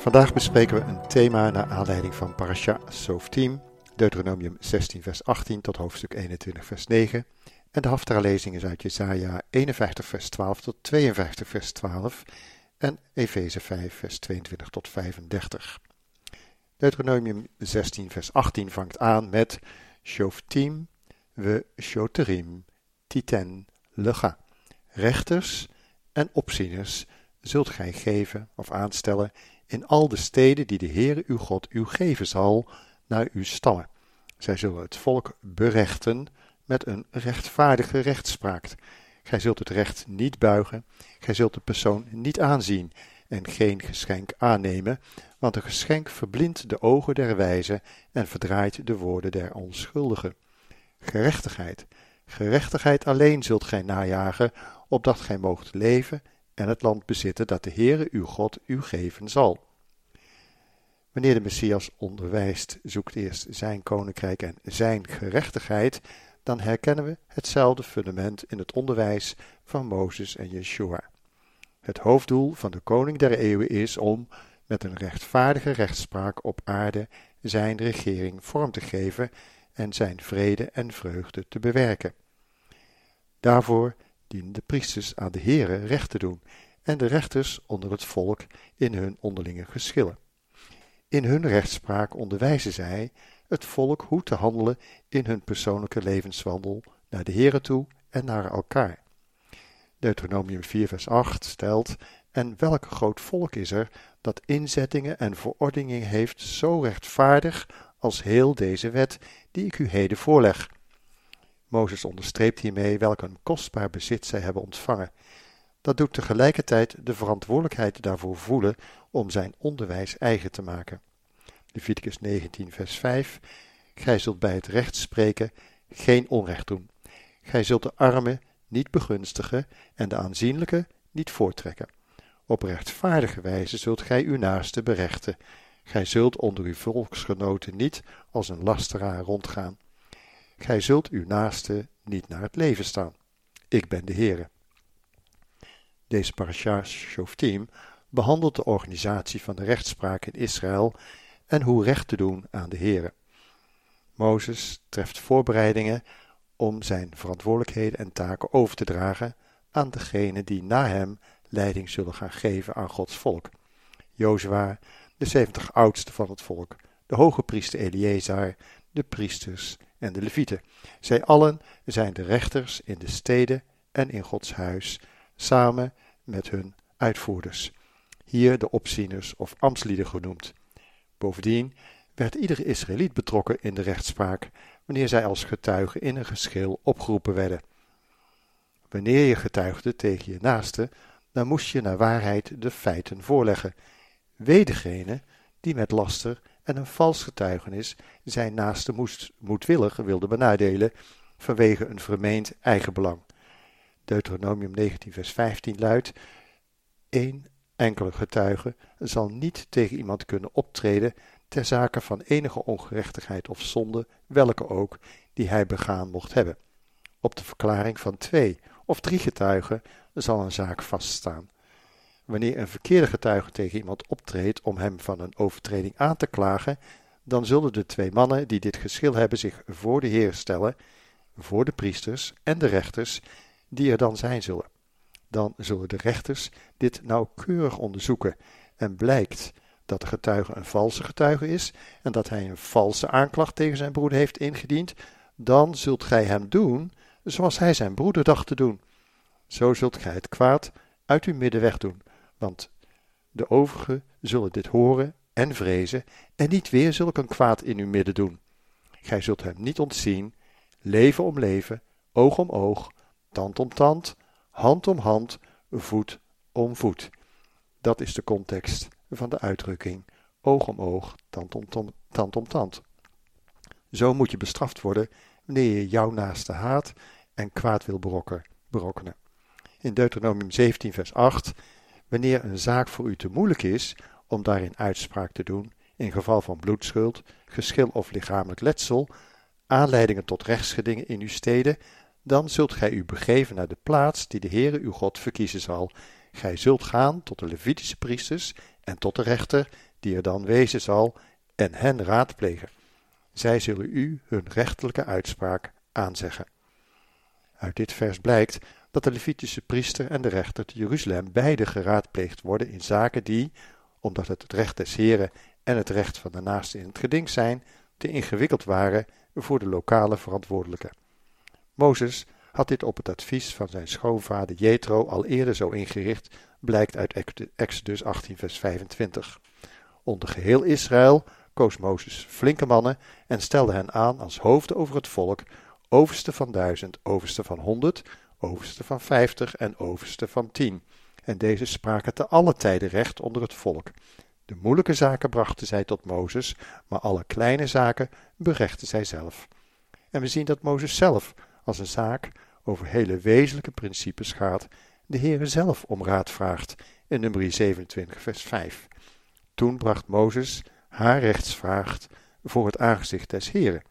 Vandaag bespreken we een thema naar aanleiding van Parasha Softim, Deuteronomium 16 vers 18 tot hoofdstuk 21 vers 9 en de Haftara-lezing is uit Jesaja 51 vers 12 tot 52 vers 12 en Efeze 5 vers 22 tot 35. Deuteronomium 16 vers 18 vangt aan met Shoftim we Shoterim Titen Lega, rechters en opzieners zult gij geven of aanstellen in al de steden die de Heere uw God u geven zal naar uw stammen. Zij zullen het volk berechten met een rechtvaardige rechtspraak. Gij zult het recht niet buigen, gij zult de persoon niet aanzien en geen geschenk aannemen, want een geschenk verblindt de ogen der wijzen en verdraait de woorden der onschuldigen. Gerechtigheid, gerechtigheid alleen zult gij najagen, opdat gij moogt leven en het land bezitten dat de Heere uw God u geven zal. Wanneer de Messias onderwijst, zoekt eerst zijn koninkrijk en zijn gerechtigheid, dan herkennen we hetzelfde fundament in het onderwijs van Mozes en Yeshua. Het hoofddoel van de koning der eeuwen is om met een rechtvaardige rechtspraak op aarde zijn regering vorm te geven en zijn vrede en vreugde te bewerken. Daarvoor dienen de priesters aan de Here recht te doen en de rechters onder het volk in hun onderlinge geschillen. In hun rechtspraak onderwijzen zij het volk hoe te handelen in hun persoonlijke levenswandel naar de Here toe en naar elkaar. Deuteronomium 4 vers 8 stelt, en welk groot volk is er dat inzettingen en verordeningen heeft zo rechtvaardig als heel deze wet die ik u heden voorleg. Mozes onderstreept hiermee welk een kostbaar bezit zij hebben ontvangen. Dat doet tegelijkertijd de verantwoordelijkheid daarvoor voelen om zijn onderwijs eigen te maken. Leviticus 19, vers 5. Gij zult bij het recht spreken, geen onrecht doen. Gij zult de armen niet begunstigen en de aanzienlijke niet voortrekken. Op rechtvaardige wijze zult gij uw naaste berechten. Gij zult onder uw volksgenoten niet als een lasteraar rondgaan. Gij zult uw naaste niet naar het leven staan. Ik ben de Heere. Deze parasha Shoftim behandelt de organisatie van de rechtspraak in Israël en hoe recht te doen aan de Heere. Mozes treft voorbereidingen om zijn verantwoordelijkheden en taken over te dragen aan degenen die na hem leiding zullen gaan geven aan Gods volk. Jozua, de zeventig oudsten van het volk, de hoge priester Eleazar, de priesters en de levieten. Zij allen zijn de rechters in de steden en in Gods huis, samen met hun uitvoerders. Hier de opzieners of ambtslieden genoemd. Bovendien werd iedere Israëliet betrokken in de rechtspraak wanneer zij als getuige in een geschil opgeroepen werden. Wanneer je getuigde tegen je naaste, dan moest je naar waarheid de feiten voorleggen. Wee degene die met laster en een vals getuigenis zijn naaste moest, moedwillig wilde benadelen vanwege een vermeend eigenbelang. Deuteronomium 19 vers 15 luidt, één enkele getuige zal niet tegen iemand kunnen optreden ter zake van enige ongerechtigheid of zonde, welke ook, die hij begaan mocht hebben. Op de verklaring van twee of drie getuigen zal een zaak vaststaan. Wanneer een verkeerde getuige tegen iemand optreedt om hem van een overtreding aan te klagen, dan zullen de twee mannen die dit geschil hebben zich voor de Heer stellen, voor de priesters en de rechters, die er dan zijn zullen. Dan zullen de rechters dit nauwkeurig onderzoeken en blijkt dat de getuige een valse getuige is en dat hij een valse aanklacht tegen zijn broeder heeft ingediend, dan zult gij hem doen zoals hij zijn broeder dacht te doen. Zo zult gij het kwaad uit uw midden wegdoen, want de overigen zullen dit horen en vrezen en niet weer zulk een kwaad in uw midden doen. Gij zult hem niet ontzien, leven om leven, oog om oog, tand om tand, hand om hand, voet om voet. Dat is de context van de uitdrukking oog om oog, tand om tand, tand om tand. Zo moet je bestraft worden wanneer je jouw naaste haat en kwaad wil berokken, berokkenen. In Deuteronomium 17 vers 8 Wanneer een zaak voor u te moeilijk is om daarin uitspraak te doen, in geval van bloedschuld, geschil of lichamelijk letsel, aanleidingen tot rechtsgedingen in uw steden, dan zult gij u begeven naar de plaats die de Heere uw God verkiezen zal. Gij zult gaan tot de Levitische priesters en tot de rechter, die er dan wezen zal, en hen raadplegen. Zij zullen u hun rechterlijke uitspraak aanzeggen. Uit dit vers blijkt dat de Levitische priester en de rechter te Jeruzalem beide geraadpleegd worden in zaken die, omdat het het recht des Heren en het recht van de naaste in het geding zijn, te ingewikkeld waren voor de lokale verantwoordelijke. Mozes had dit op het advies van zijn schoonvader Jethro al eerder zo ingericht, blijkt uit Exodus 18 vers 25. Onder geheel Israël koos Mozes flinke mannen en stelde hen aan als hoofden over het volk, overste van duizend, overste van honderd, overste van vijftig en overste van tien. En deze spraken te alle tijden recht onder het volk. De moeilijke zaken brachten zij tot Mozes, maar alle kleine zaken berechten zij zelf. En we zien dat Mozes zelf, als een zaak over hele wezenlijke principes gaat, de Heere zelf om raad vraagt in nummer 27 vers 5. Toen bracht Mozes haar rechtsvraag voor het aangezicht des Heren.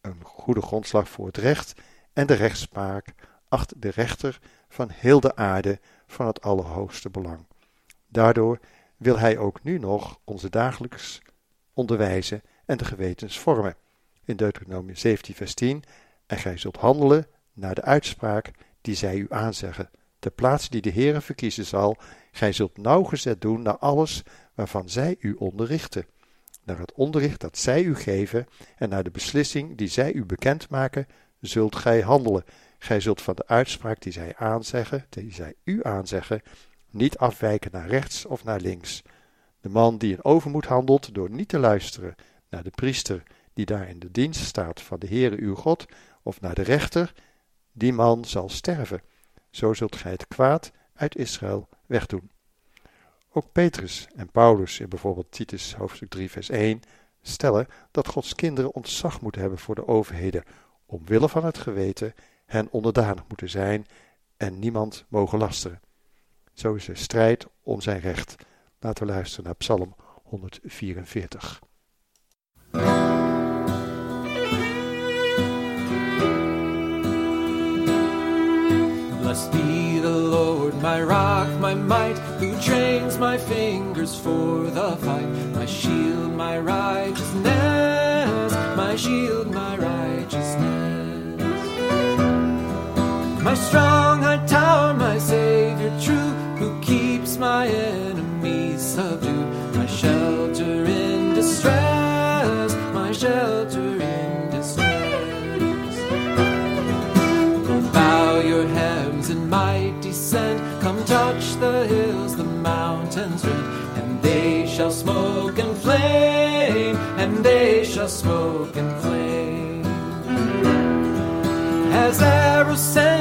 Een goede grondslag voor het recht en de rechtspraak acht de rechter van heel de aarde van het allerhoogste belang. Daardoor wil hij ook nu nog onze dagelijks onderwijzen en de gewetens vormen. In Deuteronomium 17 vers 10 En gij zult handelen naar de uitspraak die zij u aanzeggen, de plaats die de Heere verkiezen zal, gij zult nauwgezet doen naar alles waarvan zij u onderrichten, naar het onderricht dat zij u geven en naar de beslissing die zij u bekendmaken, zult gij handelen, Gij zult van de uitspraak die zij aanzeggen, die zij u aanzeggen, niet afwijken naar rechts of naar links. De man die in overmoed handelt door niet te luisteren naar de priester die daar in de dienst staat van de Heere uw God, of naar de rechter, die man zal sterven. Zo zult gij het kwaad uit Israël wegdoen. Ook Petrus en Paulus in bijvoorbeeld Titus hoofdstuk 3 vers 1 stellen dat Gods kinderen ontzag moeten hebben voor de overheden, omwille van het geweten hen onderdanig moeten zijn en niemand mogen lasteren. Zo is er strijd om zijn recht. Laten we luisteren naar Psalm 144. Blessed be the Lord, my rock, my might, who trains my fingers for the fight. My shield, my righteousness, my shield, my righteousness. My strong high tower, my Savior true, who keeps my enemies subdued. My shelter in distress, my shelter in distress. Bow your heads in mighty descent. Come touch the hills, the mountains red, and they shall smoke and flame, and they shall smoke and flame as arrows send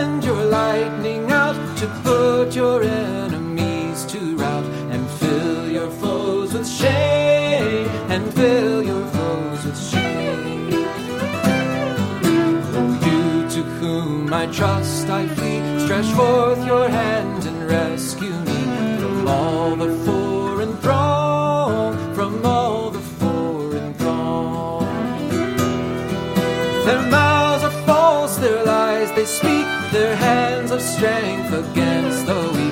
lightning out to put your enemies to rout and fill your foes with shame and fill your foes with shame. You to whom I trust, I flee, stretch forth your hand and rescue me from all the foreign throng, from all the foreign throng. Their mouths are false, their lies they speak, their hands of strength against the weak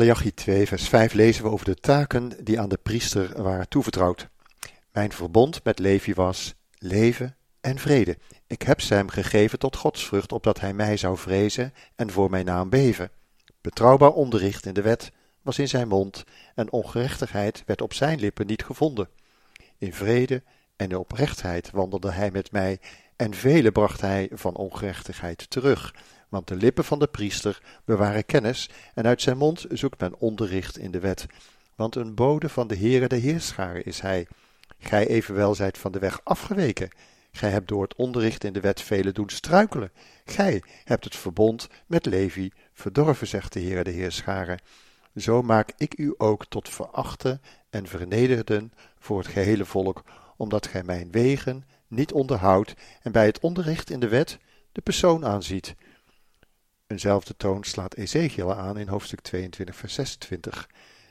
Malachi 2, vers 5 lezen we over de taken die aan de priester waren toevertrouwd. Mijn verbond met Levi was leven, en vrede. Ik heb ze hem gegeven tot godsvrucht, opdat hij mij zou vrezen en voor mijn naam beven. Betrouwbaar onderricht in de wet was in zijn mond, en ongerechtigheid werd op zijn lippen niet gevonden. In vrede en oprechtheid wandelde hij met mij, en vele bracht hij van ongerechtigheid terug. Want de lippen van de priester bewaren kennis, en uit zijn mond zoekt men onderricht in de wet. Want een bode van de Heere de Heerscharen is hij. Gij evenwel zijt van de weg afgeweken. Gij hebt door het onderricht in de wet velen doen struikelen. Gij hebt het verbond met Levi verdorven, zegt de Heere de Heerscharen. Zo maak ik u ook tot verachte en vernederden voor het gehele volk, omdat gij mijn wegen niet onderhoudt en bij het onderricht in de wet de persoon aanziet. Eenzelfde toon slaat Ezekiel aan in hoofdstuk 22, vers 26.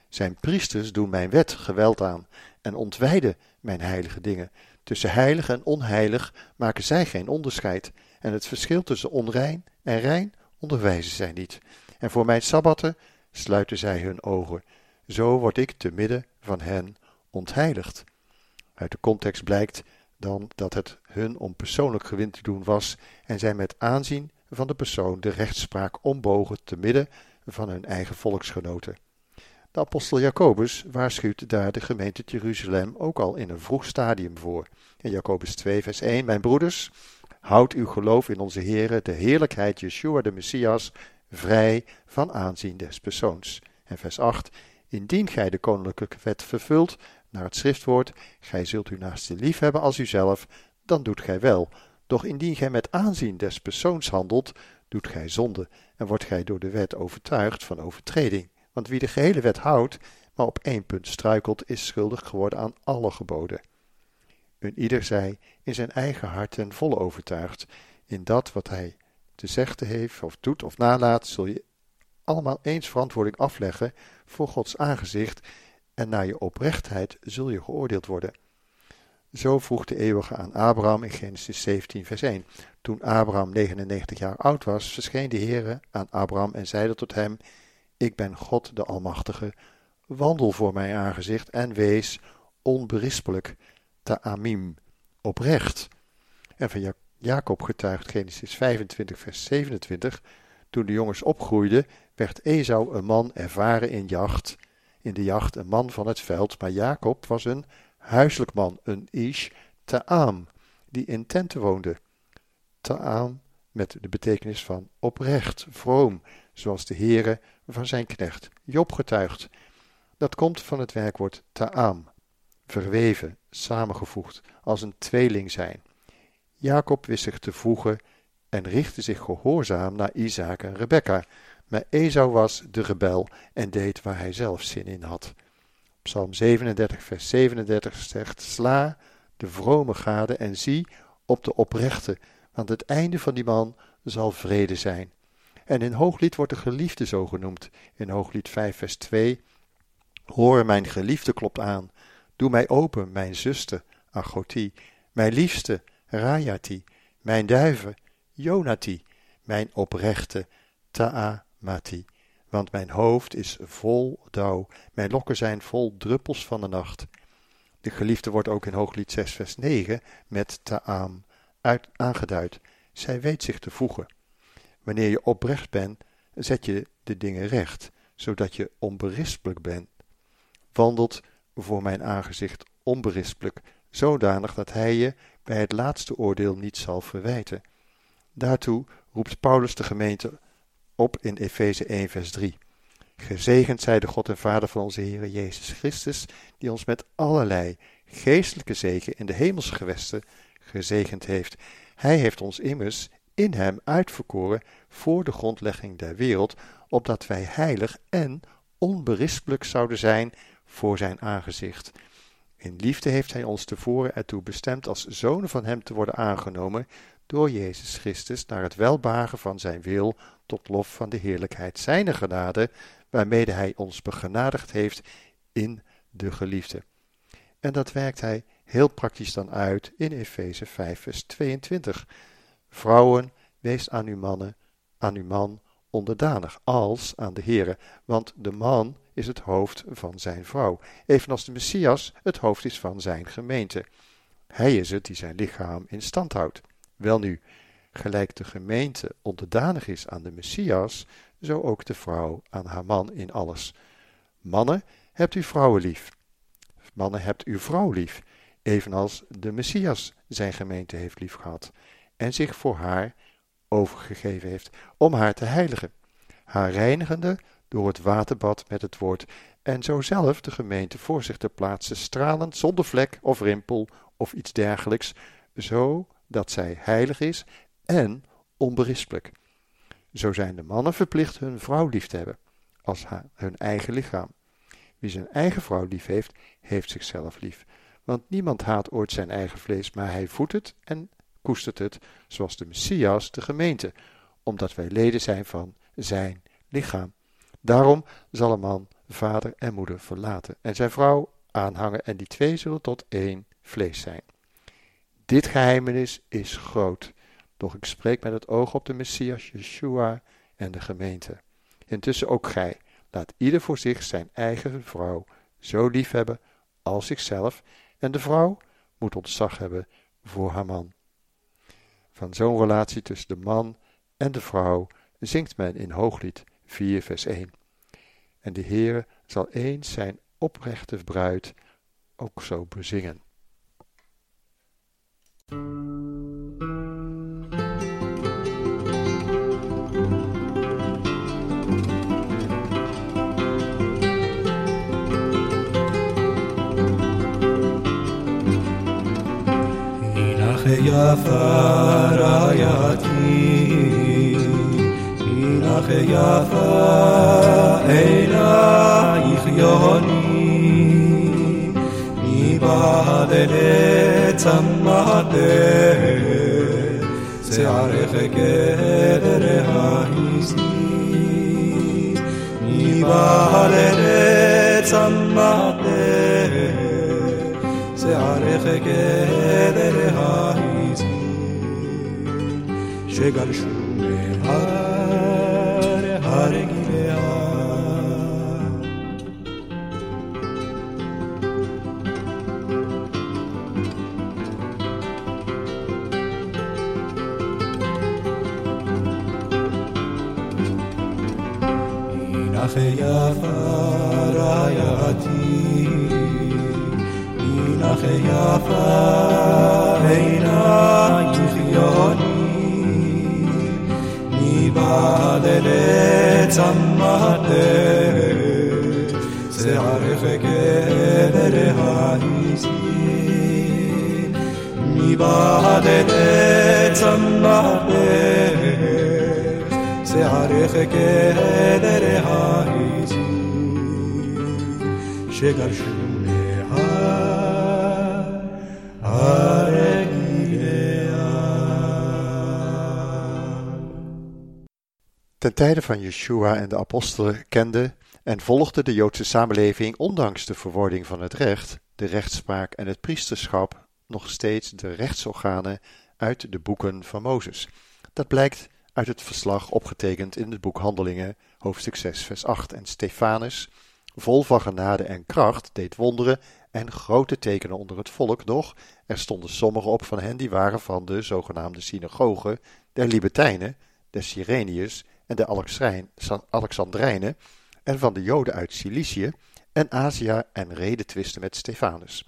Zijn priesters doen mijn wet geweld aan en ontwijden mijn heilige dingen. Tussen heilig en onheilig maken zij geen onderscheid, en het verschil tussen onrein en rein onderwijzen zij niet. En voor mijn sabbatten sluiten zij hun ogen. Zo word ik te midden van hen ontheiligd. Uit de context blijkt dan dat het hun om persoonlijk gewin te doen was en zij met aanzien van de persoon de rechtspraak ombogen te midden van hun eigen volksgenoten. De apostel Jacobus waarschuwt daar de gemeente Jeruzalem ook al in een vroeg stadium voor. In Jacobus 2, vers 1: Mijn broeders, houd uw geloof in onze Heere, de heerlijkheid Yeshua de Messias, vrij van aanzien des persoons. En vers 8: Indien gij de koninklijke wet vervult, naar het schriftwoord, gij zult uw naaste lief hebben als uzelf, dan doet gij wel. Doch indien gij met aanzien des persoons handelt, doet gij zonde en wordt gij door de wet overtuigd van overtreding. Want wie de gehele wet houdt, maar op één punt struikelt, is schuldig geworden aan alle geboden. Een ieder zij in zijn eigen hart ten volle overtuigd in dat wat hij te zeggen heeft, of doet of nalaat, zul je allemaal eens verantwoording afleggen voor Gods aangezicht en naar je oprechtheid zul je geoordeeld worden. Zo vroeg de eeuwige aan Abraham in Genesis 17, vers 1. Toen Abraham 99 jaar oud was, verscheen de Heere aan Abraham en zeide tot hem: Ik ben God de Almachtige, wandel voor mijn aangezicht en wees onberispelijk, ta'amim, oprecht. En van Jacob getuigt Genesis 25, vers 27. Toen de jongens opgroeiden, werd Esau een man ervaren in jacht, in de jacht een man van het veld, maar Jacob was een huiselijk man, een ish ta'am, die in tenten woonde. Ta'am met de betekenis van oprecht, vroom, zoals de Heere van zijn knecht Job getuigt. Dat komt van het werkwoord ta'am, verweven, samengevoegd, als een tweeling zijn. Jacob wist zich te voegen en richtte zich gehoorzaam naar Isaac en Rebekka, maar Esau was de rebel en deed waar hij zelf zin in had. Psalm 37, vers 37 zegt: Sla de vrome gade en zie op de oprechte, want het einde van die man zal vrede zijn. En in Hooglied wordt de geliefde zo genoemd. In Hooglied 5, vers 2: Hoor, mijn geliefde klopt aan. Doe mij open, mijn zuster, Agoti, mijn liefste, Rayati, mijn duiven, Jonati, mijn oprechte, Ta'amati want mijn hoofd is vol dauw, mijn lokken zijn vol druppels van de nacht. De geliefde wordt ook in Hooglied 6 vers 9 met ta'am uit, aangeduid. Zij weet zich te voegen. Wanneer je oprecht bent, zet je de dingen recht, zodat je onberispelijk bent. Wandelt voor mijn aangezicht onberispelijk, zodanig dat hij je bij het laatste oordeel niet zal verwijten. Daartoe roept Paulus de gemeente op in Efeze 1, vers 3. Gezegend zij de God en Vader van onze Heer Jezus Christus, die ons met allerlei geestelijke zegen in de hemelse gewesten gezegend heeft. Hij heeft ons immers in hem uitverkoren voor de grondlegging der wereld, opdat wij heilig en onberispelijk zouden zijn voor zijn aangezicht. In liefde heeft hij ons tevoren ertoe bestemd als zonen van hem te worden aangenomen door Jezus Christus naar het welbagen van zijn wil tot lof van de heerlijkheid zijner genade, waarmede hij ons begenadigd heeft in de geliefde. En dat werkt hij heel praktisch dan uit in Efeze 5 vers 22. Vrouwen, wees aan uw mannen, aan uw man onderdanig, als aan de Heere, want de man is het hoofd van zijn vrouw, evenals de Messias het hoofd is van zijn gemeente. Hij is het die zijn lichaam in stand houdt. Welnu, gelijk de gemeente onderdanig is aan de Messias, zo ook de vrouw aan haar man in alles. Mannen, hebt u vrouwen lief. Mannen, hebt uw vrouw lief, evenals de Messias zijn gemeente heeft liefgehad en zich voor haar overgegeven heeft om haar te heiligen, haar reinigende door het waterbad met het woord en zo zelf de gemeente voor zich te plaatsen, stralend, zonder vlek of rimpel of iets dergelijks, zo dat zij heilig is en onberispelijk. Zo zijn de mannen verplicht hun vrouw lief te hebben, als hun eigen lichaam. Wie zijn eigen vrouw lief heeft, heeft zichzelf lief. Want niemand haat ooit zijn eigen vlees, maar hij voedt het en koestert het, zoals de Messias de gemeente, omdat wij leden zijn van zijn lichaam. Daarom zal een man vader en moeder verlaten en zijn vrouw aanhangen en die twee zullen tot één vlees zijn. Dit geheimenis is groot, doch ik spreek met het oog op de Messias Yeshua en de gemeente. Intussen ook gij, laat ieder voor zich zijn eigen vrouw zo lief hebben als zichzelf en de vrouw moet ontzag hebben voor haar man. Van zo'n relatie tussen de man en de vrouw zingt men in Hooglied 4 vers 1. En de Heere zal eens zijn oprechte bruid ook zo bezingen. יפה רעייתי, הינך יפה אלייך יוני, מבעד לצמחת שערך גדר העזי, מבעד לצמחת שערך גדר העזי, שגלשו chegar junto. Ten van Yeshua en de apostelen kende en volgde de Joodse samenleving, ondanks de verwording van het recht, de rechtspraak en het priesterschap, nog steeds de rechtsorganen uit de boeken van Mozes. Dat blijkt uit het verslag opgetekend in het boek Handelingen, hoofdstuk 6, vers 8. En Stefanus, vol van genade en kracht, deed wonderen en grote tekenen onder het volk, doch er stonden sommigen op van hen die waren van de zogenaamde synagogen der Libertijnen, der Cyreniërs en de Alexandrijnen en van de Joden uit Cilicië en Azië en reden twisten met Stefanus.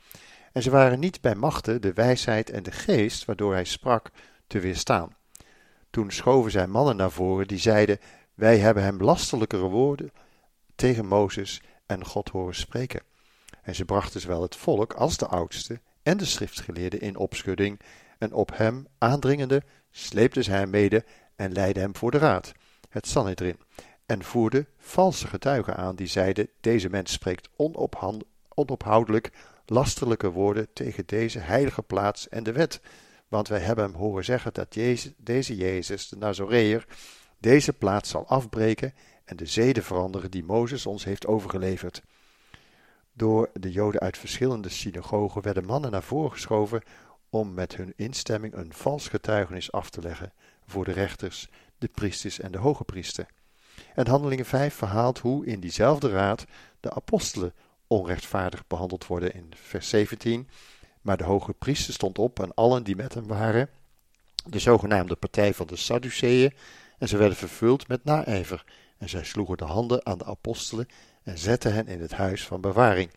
En ze waren niet bij machten de wijsheid en de geest waardoor hij sprak te weerstaan. Toen schoven zij mannen naar voren die zeiden: Wij hebben hem lastelijkere woorden tegen Mozes en God horen spreken. En ze brachten zowel het volk als de oudsten en de schriftgeleerden in opschudding, en op hem aandringende sleepten zij hem mede en leidden hem voor de raad, het Sanhedrin, en voerden valse getuigen aan die zeiden: Deze mens spreekt onophoudelijk lasterlijke woorden tegen deze heilige plaats en de wet. Want wij hebben hem horen zeggen dat Jezus, deze Jezus, de Nazoreër, deze plaats zal afbreken en de zeden veranderen die Mozes ons heeft overgeleverd. Door de Joden uit verschillende synagogen werden mannen naar voren geschoven om met hun instemming een vals getuigenis af te leggen voor de rechters, de priesters en de hoge priester. En Handelingen 5 verhaalt hoe in diezelfde raad de apostelen onrechtvaardig behandeld worden in vers 17. Maar de hoge priester stond op en allen die met hem waren, de zogenaamde partij van de Sadduceeën, en ze werden vervuld met naijver. En zij sloegen de handen aan de apostelen en zetten hen in het huis van bewaring.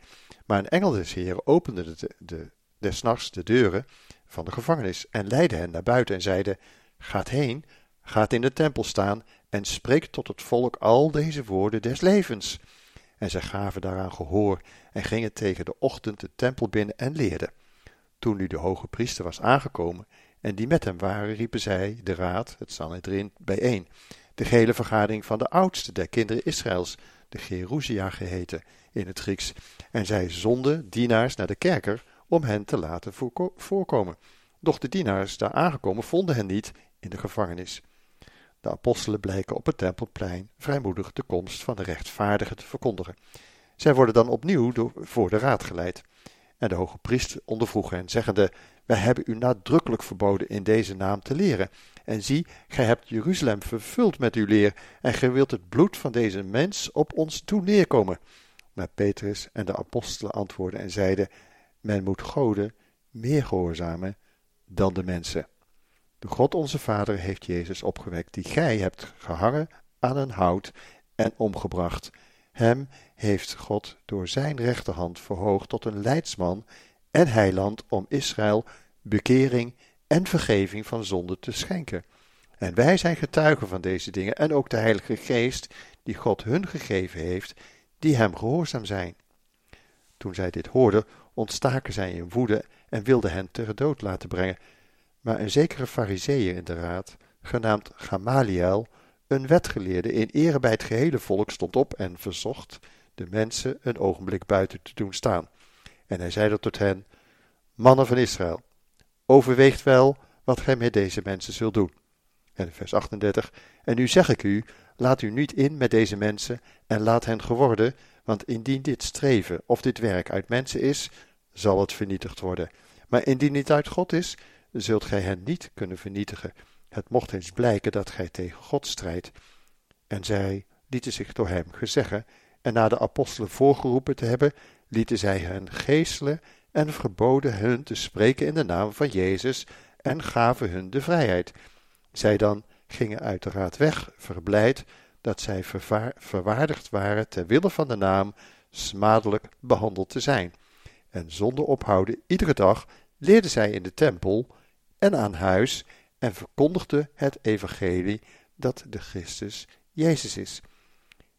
Maar een engel des Heren opende de, de, des nachts de deuren van de gevangenis en leidde hen naar buiten en zeide: Gaat heen, gaat in de tempel staan en spreekt tot het volk al deze woorden des levens. En zij gaven daaraan gehoor en gingen tegen de ochtend de tempel binnen en leerden. Toen nu de hoge priester was aangekomen en die met hem waren, riepen zij, de raad, het Sanhedrin, bijeen, de gehele vergadering van de oudste der kinderen Israëls, de Gerusia geheten in het Grieks, en zij zonden dienaars naar de kerker om hen te laten voorkomen. Doch de dienaars daar aangekomen vonden hen niet in de gevangenis. De apostelen blijken op het tempelplein vrijmoedig de komst van de rechtvaardige te verkondigen. Zij worden dan opnieuw door, voor de raad geleid. En de hoge priester ondervroeg hen, zeggende: Wij hebben u nadrukkelijk verboden in deze naam te leren. En zie, gij hebt Jeruzalem vervuld met uw leer, en gij wilt het bloed van deze mens op ons toe neerkomen. Maar Petrus en de apostelen antwoordden en zeiden: Men moet Goden meer gehoorzamen dan de mensen. God onze Vader heeft Jezus opgewekt, die gij hebt gehangen aan een hout en omgebracht. Hem heeft God door zijn rechterhand verhoogd tot een leidsman en heiland om Israël bekering en vergeving van zonde te schenken. En wij zijn getuigen van deze dingen en ook de Heilige Geest die God hun gegeven heeft, die hem gehoorzaam zijn. Toen zij dit hoorden, ontstaken zij in woede en wilden hen ter dood laten brengen. Maar een zekere fariseeër in de raad, genaamd Gamaliel, een wetgeleerde in ere bij het gehele volk, stond op en verzocht de mensen een ogenblik buiten te doen staan. En hij zeide tot hen, mannen van Israël, overweegt wel wat gij met deze mensen zult doen. En vers 38, en nu zeg ik u, laat u niet in met deze mensen en laat hen geworden, want indien dit streven of dit werk uit mensen is, zal het vernietigd worden. Maar indien het uit God is, zult gij hen niet kunnen vernietigen. Het mocht eens blijken dat gij tegen God strijdt. En zij lieten zich door hem gezeggen, en na de apostelen voorgeroepen te hebben, lieten zij hen geestelen en verboden hun te spreken in de naam van Jezus en gaven hun de vrijheid. Zij dan gingen uiteraard weg, verblijd dat zij verwaardigd waren ter wille van de naam smadelijk behandeld te zijn. En zonder ophouden iedere dag leerden zij in de tempel en aan huis en verkondigde het evangelie dat de Christus Jezus is.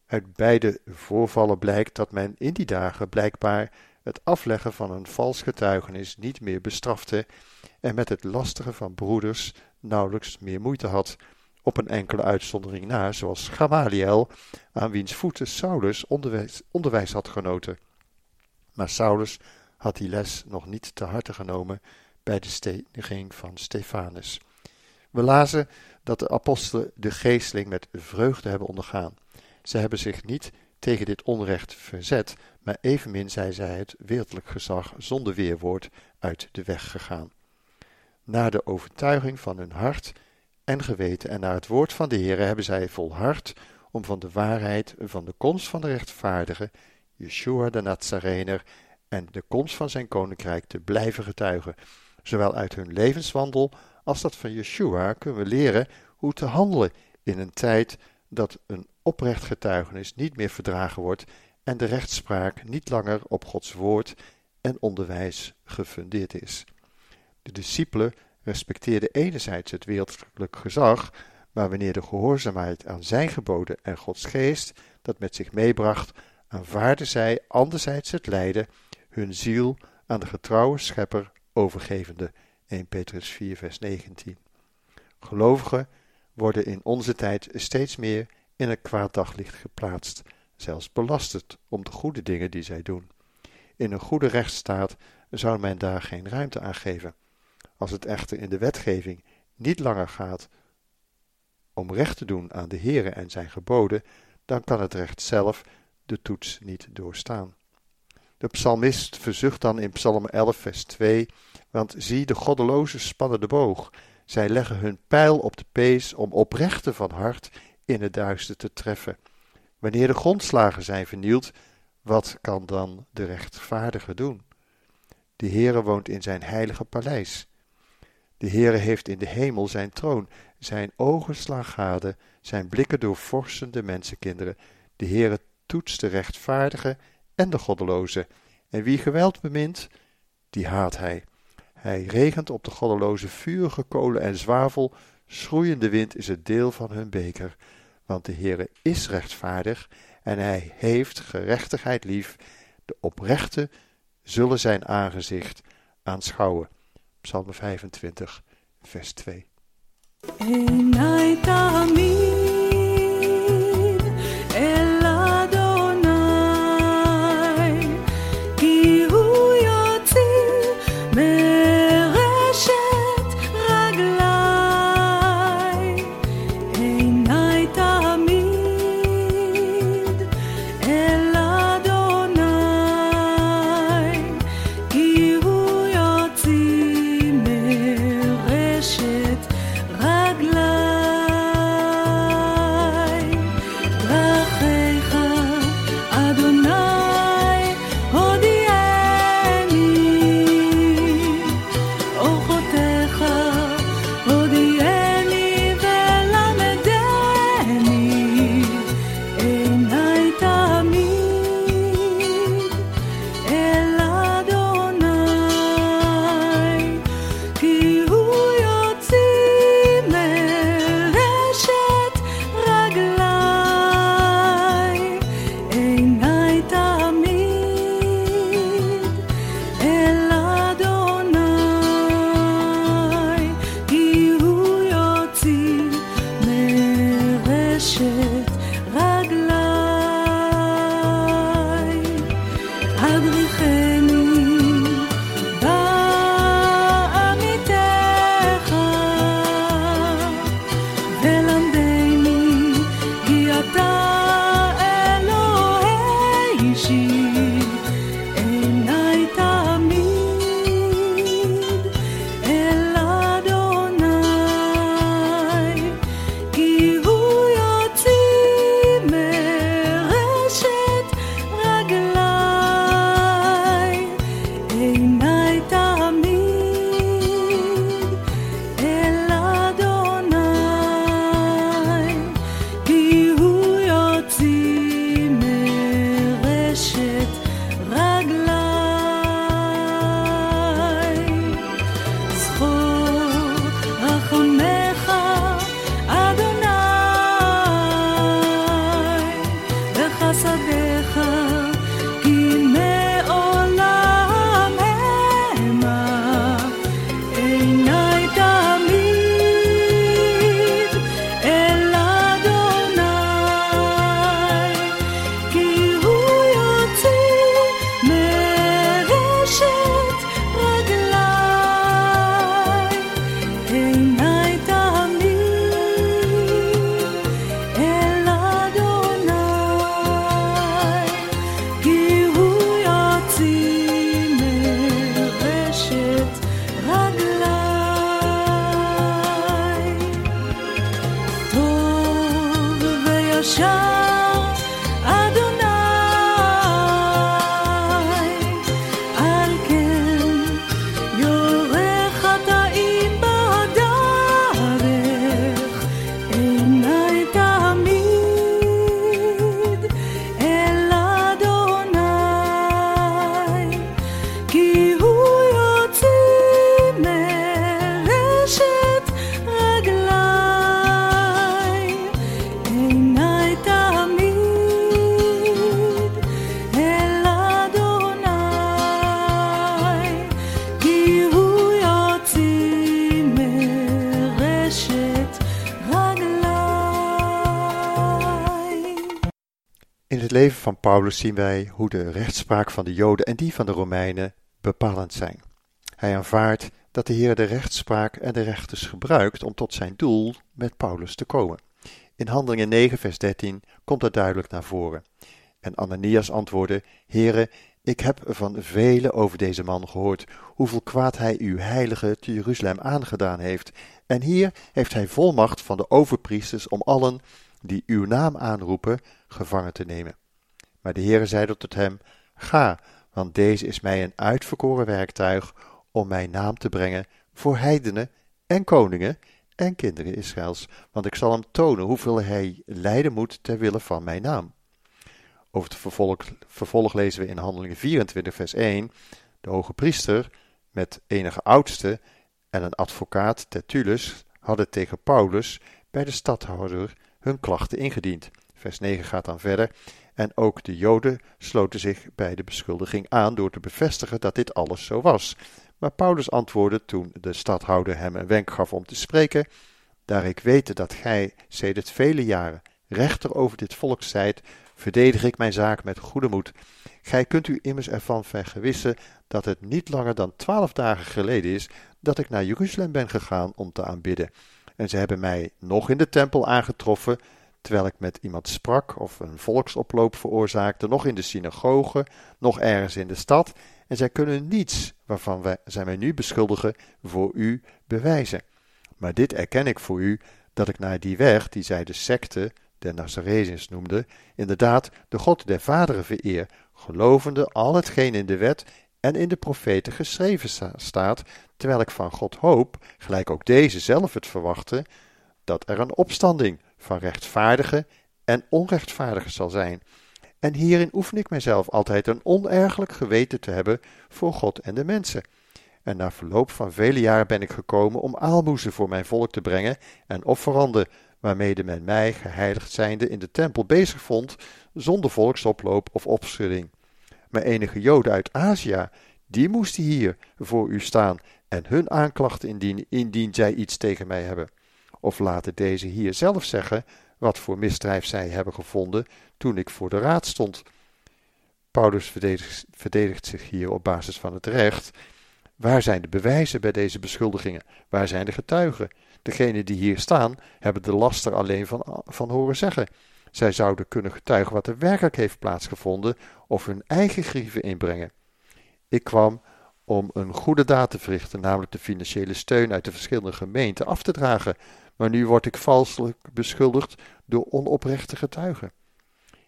Uit beide voorvallen blijkt dat men in die dagen blijkbaar het afleggen van een vals getuigenis niet meer bestrafte en met het lastigen van broeders nauwelijks meer moeite had, op een enkele uitzondering na, zoals Gamaliel, aan wiens voeten Saulus onderwijs, onderwijs had genoten. Maar Saulus had die les nog niet te harte genomen bij de steniging van Stefanus. We lazen dat de apostelen de geesteling met vreugde hebben ondergaan. Ze hebben zich niet tegen dit onrecht verzet, maar evenmin zijn zij het wereldlijk gezag zonder weerwoord uit de weg gegaan. Naar de overtuiging van hun hart en geweten en naar het woord van de Heer hebben zij volhard om van de waarheid van de komst van de rechtvaardige, Yeshua de Nazarener, en de komst van zijn koninkrijk te blijven getuigen. Zowel uit hun levenswandel als dat van Yeshua kunnen we leren hoe te handelen in een tijd dat een oprecht getuigenis niet meer verdragen wordt en de rechtspraak niet langer op Gods woord en onderwijs gefundeerd is. De discipelen respecteerden enerzijds het wereldlijk gezag, maar wanneer de gehoorzaamheid aan zijn geboden en Gods geest dat met zich meebracht, aanvaarden zij anderzijds het lijden, hun ziel aan de getrouwe schepper overgevende. 1 Petrus 4 vers 19. Gelovigen worden in onze tijd steeds meer in een kwaad daglicht geplaatst, zelfs belasterd om de goede dingen die zij doen. In een goede rechtsstaat zou men daar geen ruimte aan geven. Als het echter in de wetgeving niet langer gaat om recht te doen aan de Heere en zijn geboden, dan kan het recht zelf de toets niet doorstaan. De psalmist verzucht dan in Psalm 11, vers 2: Want zie, de goddelozen spannen de boog. Zij leggen hun pijl op de pees om oprechten van hart in het duister te treffen. Wanneer de grondslagen zijn vernield, wat kan dan de rechtvaardige doen? De Heere woont in zijn heilige paleis. De Heere heeft in de hemel zijn troon. Zijn ogen slaan gade, zijn blikken doorvorsen de mensenkinderen. De Heere toetst de rechtvaardige en de goddeloze. En wie geweld bemint, die haat hij. Hij regent op de goddeloze vurige kolen en zwavel. Schroeiende wind is het deel van hun beker. Want de Heere is rechtvaardig en hij heeft gerechtigheid lief. De oprechte zullen zijn aangezicht aanschouwen. Psalm 25, vers 2. Leven van Paulus zien wij hoe de rechtspraak van de Joden en die van de Romeinen bepalend zijn. Hij aanvaardt dat de Heer de rechtspraak en de rechters gebruikt om tot zijn doel met Paulus te komen. In Handelingen 9, vers 13 komt dat duidelijk naar voren. En Ananias antwoordde: Heere, ik heb van velen over deze man gehoord, hoeveel kwaad hij uw heilige te Jeruzalem aangedaan heeft. En hier heeft hij volmacht van de overpriesters om allen die uw naam aanroepen, gevangen te nemen. Maar de Heere zeide tot hem: Ga, want deze is mij een uitverkoren werktuig om mijn naam te brengen voor heidenen en koningen en kinderen Israëls, want ik zal hem tonen hoeveel hij lijden moet ter wille van mijn naam. Over het vervolg, vervolg lezen we in Handelingen 24, vers 1. De hoge priester met enige oudste en een advocaat Tertullus hadden tegen Paulus bij de stadhouder hun klachten ingediend. Vers 9 gaat dan verder. En ook de Joden sloten zich bij de beschuldiging aan door te bevestigen dat dit alles zo was. Maar Paulus antwoordde toen de stadhouder hem een wenk gaf om te spreken: Daar ik weet dat gij sedert vele jaren rechter over dit volk zijt, verdedig ik mijn zaak met goede moed. Gij kunt u immers ervan vergewissen dat het niet langer dan twaalf dagen geleden is dat ik naar Jeruzalem ben gegaan om te aanbidden. En ze hebben mij nog in de tempel aangetroffen, terwijl ik met iemand sprak of een volksoploop veroorzaakte, nog in de synagoge, nog ergens in de stad. En zij kunnen niets waarvan wij, zij mij nu beschuldigen voor u bewijzen. Maar dit erken ik voor u, dat ik naar die weg, die zij de secte der Nazareërs noemde, inderdaad de God der vaderen vereer, gelovende al hetgeen in de wet en in de profeten geschreven staat, terwijl ik van God hoop, gelijk ook deze zelf het verwachtte, dat er een opstanding van rechtvaardigen en onrechtvaardigen zal zijn. En hierin oefen ik mijzelf altijd een onergelijk geweten te hebben voor God en de mensen. En na verloop van vele jaren ben ik gekomen om aalmoezen voor mijn volk te brengen en offeranden, waarmede men mij, geheiligd zijnde, in de tempel bezig vond, zonder volksoploop of opschudding. Maar enige Joden uit Azië, die moesten hier voor u staan en hun aanklachten indienen, indien zij iets tegen mij hebben. Of laten deze hier zelf zeggen wat voor misdrijf zij hebben gevonden toen ik voor de raad stond. Paulus verdedigt, zich hier op basis van het recht. Waar zijn de bewijzen bij deze beschuldigingen? Waar zijn de getuigen? Degenen die hier staan hebben de laster alleen van, van horen zeggen. Zij zouden kunnen getuigen wat er werkelijk heeft plaatsgevonden of hun eigen grieven inbrengen. Ik kwam om een goede daad te verrichten, namelijk de financiële steun uit de verschillende gemeenten af te dragen, maar nu word ik valselijk beschuldigd door onoprechte getuigen.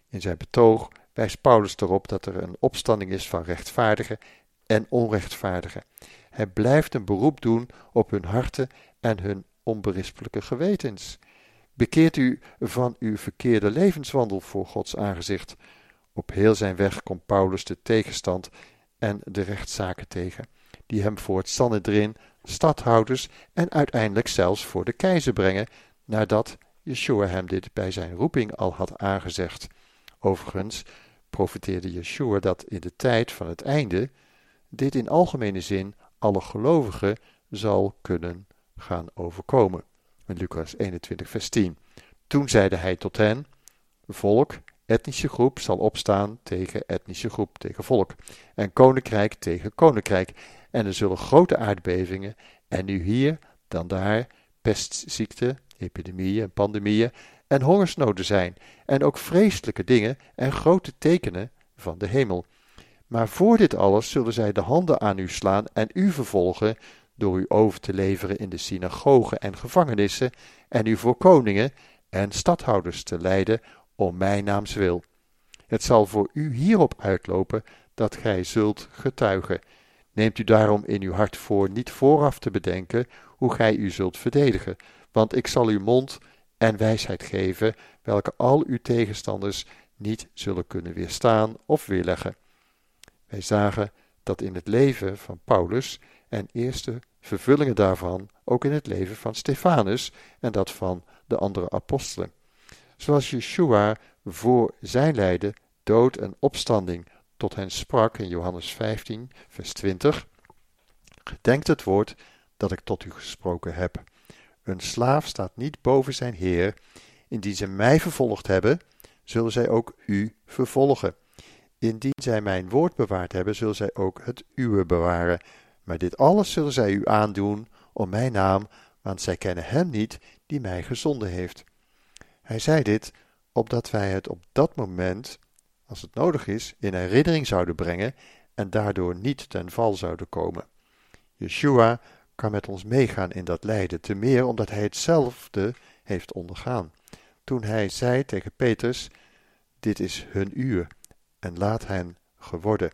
In zijn betoog wijst Paulus erop dat er een opstanding is van rechtvaardigen en onrechtvaardigen. Hij blijft een beroep doen op hun harten en hun onberispelijke gewetens. Bekeert u van uw verkeerde levenswandel voor Gods aangezicht. Op heel zijn weg komt Paulus de tegenstand en de rechtszaken tegen, die hem voor het Sanhedrin, stadhouders en uiteindelijk zelfs voor de keizer brengen, nadat Yeshua hem dit bij zijn roeping al had aangezegd. Overigens profeteerde Yeshua dat in de tijd van het einde dit in algemene zin alle gelovigen zal kunnen gaan overkomen. In Lucas 21, vers 10. Toen zeide hij tot hen: Volk, etnische groep zal opstaan tegen etnische groep, tegen volk, en koninkrijk tegen koninkrijk. En er zullen grote aardbevingen, en nu hier, dan daar, pestziekten, epidemieën pandemieën en hongersnoden zijn, en ook vreselijke dingen en grote tekenen van de hemel. Maar voor dit alles zullen zij de handen aan u slaan en u vervolgen, door u over te leveren in de synagogen en gevangenissen, en u voor koningen en stadhouders te leiden om mijn naams wil. Het zal voor u hierop uitlopen dat gij zult getuigen. Neemt u daarom in uw hart voor niet vooraf te bedenken hoe gij u zult verdedigen, want ik zal uw mond en wijsheid geven, welke al uw tegenstanders niet zullen kunnen weerstaan of weerleggen. Wij zagen dat in het leven van Paulus en eerste vervullingen daarvan ook in het leven van Stefanus en dat van de andere apostelen. Zoals Yeshua voor zijn lijden, dood en opstanding tot hen sprak in Johannes 15, vers 20. Gedenkt het woord dat ik tot u gesproken heb. Een slaaf staat niet boven zijn heer. Indien zij mij vervolgd hebben, zullen zij ook u vervolgen. Indien zij mijn woord bewaard hebben, zullen zij ook het uwe bewaren. Maar dit alles zullen zij u aandoen om mijn naam, want zij kennen hem niet die mij gezonden heeft. Hij zei dit opdat wij het op dat moment, als het nodig is, in herinnering zouden brengen en daardoor niet ten val zouden komen. Yeshua kan met ons meegaan in dat lijden, te meer omdat hij hetzelfde heeft ondergaan. Toen hij zei tegen Petrus: Dit is hun uur, en laat hen geworden.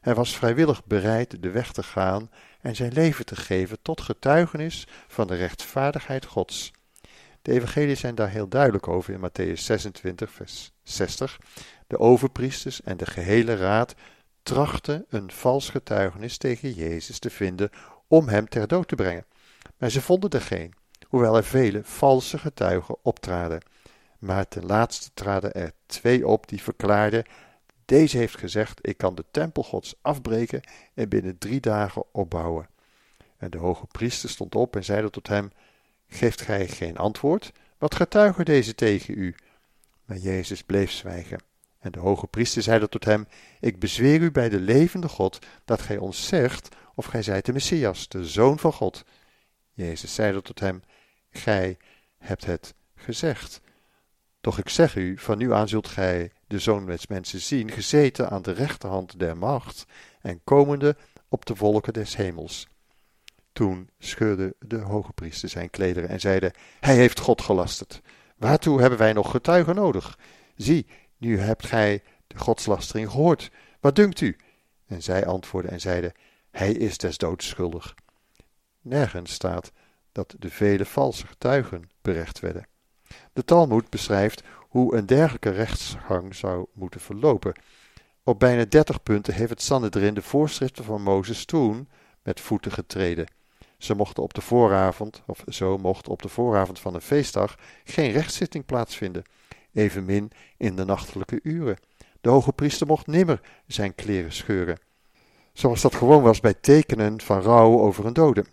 Hij was vrijwillig bereid de weg te gaan en zijn leven te geven tot getuigenis van de rechtvaardigheid Gods. De evangelieën zijn daar heel duidelijk over in Matthäus 26, vers 60. De overpriesters en de gehele raad trachten een vals getuigenis tegen Jezus te vinden om hem ter dood te brengen. Maar ze vonden er geen, hoewel er vele valse getuigen optraden. Maar ten laatste traden er twee op die verklaarden: Deze heeft gezegd: Ik kan de tempel Gods afbreken en binnen drie dagen opbouwen. En de hoge priester stond op en zeide tot hem: Geeft gij geen antwoord? Wat getuigen deze tegen u? Maar Jezus bleef zwijgen. En de hoge priester zeide tot hem: Ik bezweer u bij de levende God dat gij ons zegt of gij zijt de Messias, de Zoon van God. Jezus zeide tot hem: Gij hebt het gezegd. Doch ik zeg u, van nu aan zult gij de Zoon des Mensen zien, gezeten aan de rechterhand der macht en komende op de wolken des hemels. Toen scheurde de hoge priester zijn klederen en zeide: Hij heeft God gelasterd. Waartoe hebben wij nog getuigen nodig? Zie, nu hebt gij de godslastering gehoord. Wat dunkt u? En zij antwoordden en zeiden: Hij is des doods schuldig. Nergens staat dat de vele valse getuigen berecht werden. De Talmud beschrijft hoe een dergelijke rechtsgang zou moeten verlopen. Op bijna dertig punten heeft het Sanhedrin de voorschriften van Mozes toen met voeten getreden. Ze mochten op de vooravond, of zo mocht op de vooravond van een feestdag, geen rechtszitting plaatsvinden, evenmin in de nachtelijke uren. De hoge priester mocht nimmer zijn kleren scheuren, zoals dat gewoon was bij tekenen van rouw over een dode.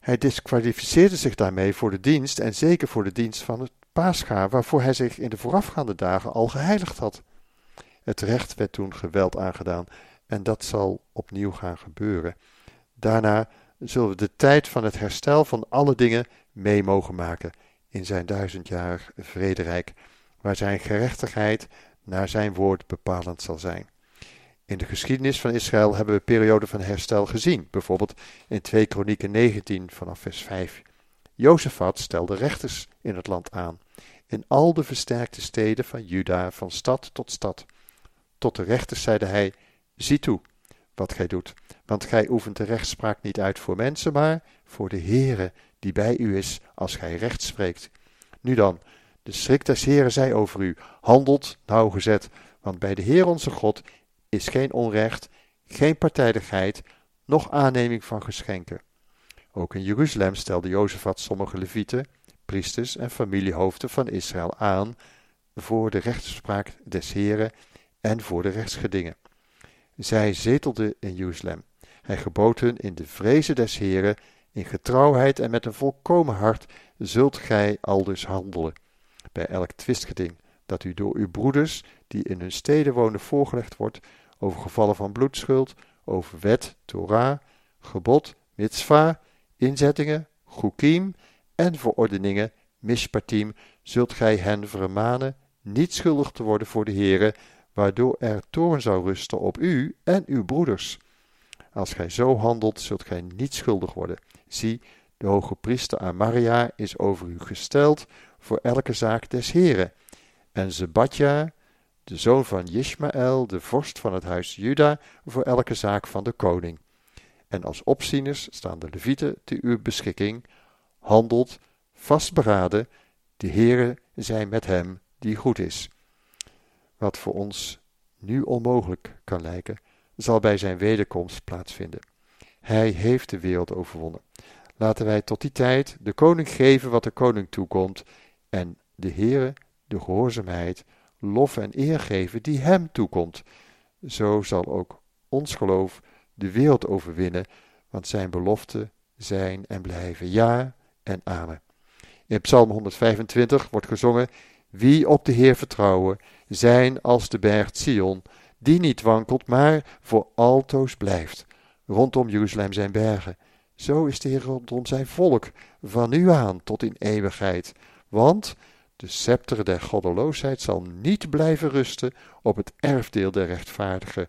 Hij disqualificeerde zich daarmee voor de dienst en zeker voor de dienst van het paascha, waarvoor hij zich in de voorafgaande dagen al geheiligd had. Het recht werd toen geweld aangedaan en dat zal opnieuw gaan gebeuren. Daarna zullen we de tijd van het herstel van alle dingen mee mogen maken in zijn duizendjarig vrederijk, waar zijn gerechtigheid naar zijn woord bepalend zal zijn. In de geschiedenis van Israël hebben we perioden van herstel gezien, bijvoorbeeld in 2 Kronieken 19 vanaf vers 5. Jozefat stelde rechters in het land aan, in al de versterkte steden van Juda, van stad tot stad. Tot de rechters zeide hij: Zie toe wat gij doet, want gij oefent de rechtspraak niet uit voor mensen, maar voor de Heere, die bij u is als gij recht spreekt. Nu dan, de schrik des Heeren zij over u, handelt nauwgezet, want bij de Heer onze God is geen onrecht, geen partijdigheid, noch aanneming van geschenken. Ook in Jeruzalem stelde Jozefat sommige levieten, priesters en familiehoofden van Israël aan voor de rechtspraak des Heren en voor de rechtsgedingen. Zij zetelde in Jeruzalem. Hij gebood hun in de vrezen des Heren, in getrouwheid en met een volkomen hart zult gij aldus handelen. Bij elk twistgeding dat u door uw broeders, die in hun steden wonen, voorgelegd wordt, over gevallen van bloedschuld, over wet, Torah, gebod, mitzvah, inzettingen, chukim en verordeningen, mishpatim, zult gij hen vermanen niet schuldig te worden voor de Heere, waardoor er toorn zou rusten op u en uw broeders. Als gij zo handelt, zult gij niet schuldig worden. Zie, de hoge priester Amaria is over u gesteld voor elke zaak des Heren. En Zebadja, de zoon van Jishmael, de vorst van het huis Juda, voor elke zaak van de koning. En als opzieners staan de levieten te uw beschikking, handelt vastberaden, de Heere zij met hem die goed is. Wat voor ons nu onmogelijk kan lijken, zal bij zijn wederkomst plaatsvinden. Hij heeft de wereld overwonnen. Laten wij tot die tijd de koning geven wat de koning toekomt en de Heere de gehoorzaamheid, lof en eer geven die hem toekomt. Zo zal ook ons geloof de wereld overwinnen, want zijn beloften zijn en blijven ja en amen. In Psalm 125 wordt gezongen: Wie op de Heer vertrouwen, zijn als de berg Sion, die niet wankelt, maar voor altoos blijft. Rondom Jeruzalem zijn bergen. Zo is de Heer rondom zijn volk, van nu aan tot in eeuwigheid. Want de scepter der goddeloosheid zal niet blijven rusten op het erfdeel der rechtvaardigen,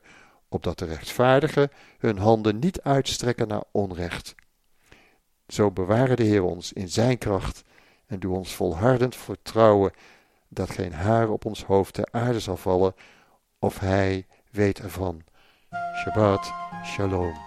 opdat de rechtvaardigen hun handen niet uitstrekken naar onrecht. Zo bewaren de Heer ons in zijn kracht en doe ons volhardend vertrouwen dat geen haar op ons hoofd ter aarde zal vallen, of hij weet ervan. Shabbat Shalom.